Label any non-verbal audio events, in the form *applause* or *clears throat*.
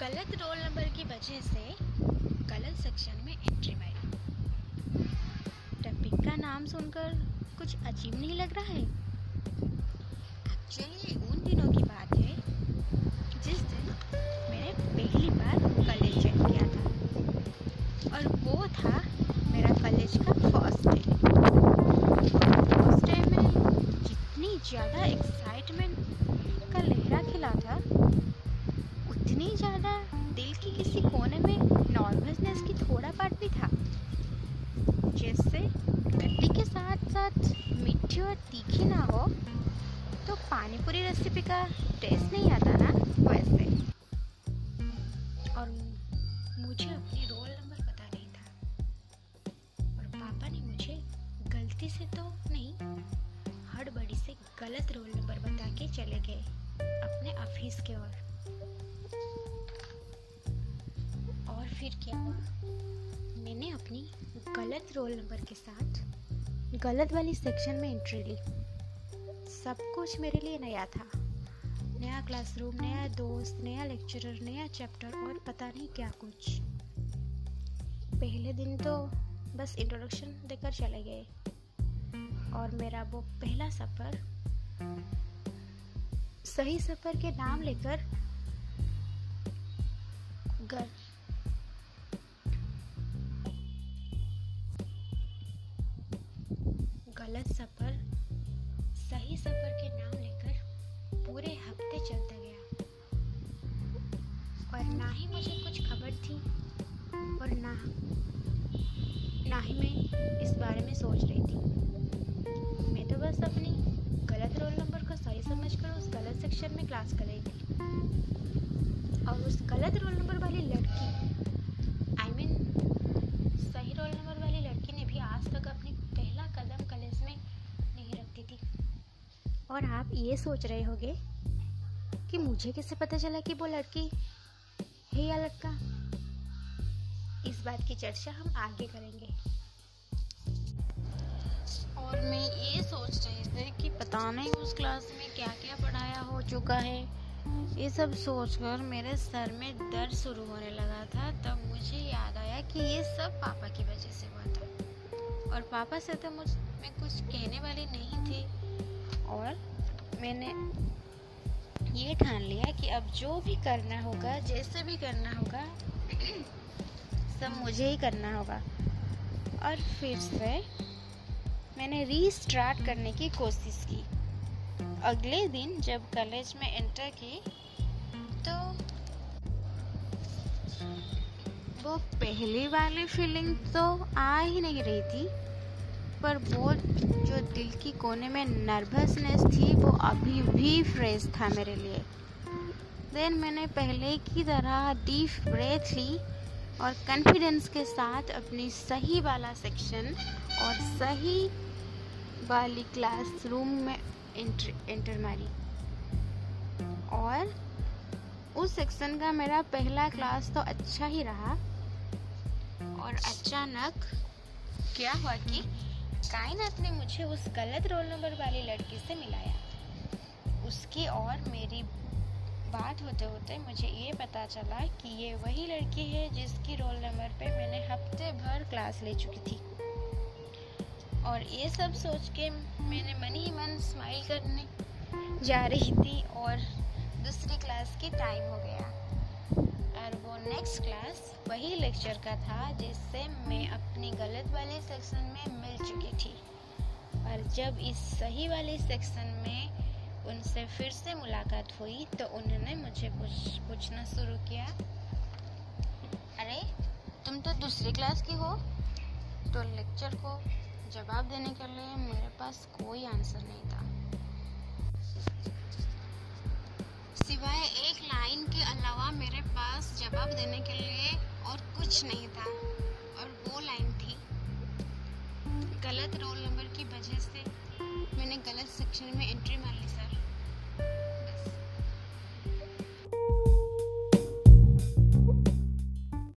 गलत roll number की वजह से गलत सेक्शन में एंट्री मारी। टॉपिक का नाम सुनकर कुछ अजीब नहीं लग रहा है? एक्चुअली उन दिनों की बात है, जिस दिन मैंने पहली बार कॉलेज ज्वाइन किया था। और वो था मेरा कॉलेज का फ़र्स्ट डे फ़र्स्ट डे में जितनी ज़्यादा एक्साइटमेंट उतनी ज़्यादा। दिल की किसी कोने में नर्वसनेस की थोड़ा पार्ट भी था। जैसे खट्टी के साथ साथ मीठी और तीखी ना हो तो पानी पूरी रेसिपी का टेस्ट नहीं आता ना वैसे। और मुझे अपनी रोल नंबर पता नहीं था। और पापा ने मुझे गलती से तो नहीं, हड़बड़ी से गलत रोल नंबर बता के चले गए अपने ऑफ़िस के ओर फिर क्या। हुआ मैंने अपनी गलत रोल नंबर के साथ गलत वाली सेक्शन में एंट्री ली। सब कुछ मेरे लिए नया था। नया क्लासरूम नया दोस्त, नया लेक्चरर नया चैप्टर और पता नहीं क्या कुछ। पहले दिन तो बस इंट्रोडक्शन देकर चले गए। और मेरा वो पहला सफ़र, सही सफ़र के नाम लेकर घर गलत सफ़र, सही सफ़र के नाम लेकर पूरे हफ़्ते चलता गया। और ना ही मुझे कुछ खबर थी और ना ना ही मैं इस बारे में सोच रही थी। मैं तो बस अपनी गलत रोल नंबर को सही समझकर उस गलत सेक्शन में क्लास कर रही थी। और उस गलत रोल नंबर वाली लड़की और आप ये सोच रहे होगे कि मुझे कैसे पता चला कि वो लड़की है या लड़का? इस बात की चर्चा हम आगे करेंगे। और मैं ये सोच रही थी कि पता नहीं उस क्लास में क्या क्या पढ़ाया हो चुका है। ये सब सोचकर मेरे सर में दर्द शुरू होने लगा था। तब मुझे याद आया कि ये सब पापा की वजह से हुआ था। और पापा से तो मुझ, मैं कुछ कहने वाली नहीं मैंने ये ठान लिया कि अब जो भी करना होगा, जैसे भी करना होगा, *clears throat* सब मुझे ही करना होगा। और फिर से मैंने रीस्टार्ट करने की कोशिश की। अगले दिन जब कॉलेज में एंटर की तो वो पहली वाली फीलिंग तो आ ही नहीं रही थी। पर वो जो दिल की कोने में नर्वसनेस थी, वो अभी भी फ्रेश था मेरे लिए। देन मैंने पहले की तरह डीप ब्रेथ ली और कॉन्फिडेंस के साथ अपनी सही वाला सेक्शन और सही वाली क्लासरूम में एंटर एंटर मारी। और उस सेक्शन का मेरा पहला क्लास तो अच्छा ही रहा और अचानक क्या हुआ कि कायनात ने मुझे उस गलत रोल नंबर वाली लड़की से मिलाया? उसकी और मेरी बात होते होते मुझे ये पता चला कि ये वही लड़की है जिसकी रोल नंबर पे मैंने हफ़्ते भर क्लास ले चुकी थी। और ये सब सोच के मैंने मन ही मन स्माइल करने जा रही थी और दूसरी क्लास की टाइम हो गया। और वो नेक्स्ट क्लास वही लेक्चर का था जिससे मैं अपनी गलत वाले सेक्शन में मिल चुकी थी। और जब इस सही वाले सेक्शन में उनसे फिर से मुलाकात हुई तो उन्होंने मुझे पूछ, पूछना शुरू किया। अरे, तुम तो दूसरी क्लास की हो तो लेक्चर को जवाब देने के लिए मेरे पास कोई आंसर नहीं था। सिवाय एक लाइन जवाब देने के लिए और कुछ नहीं था।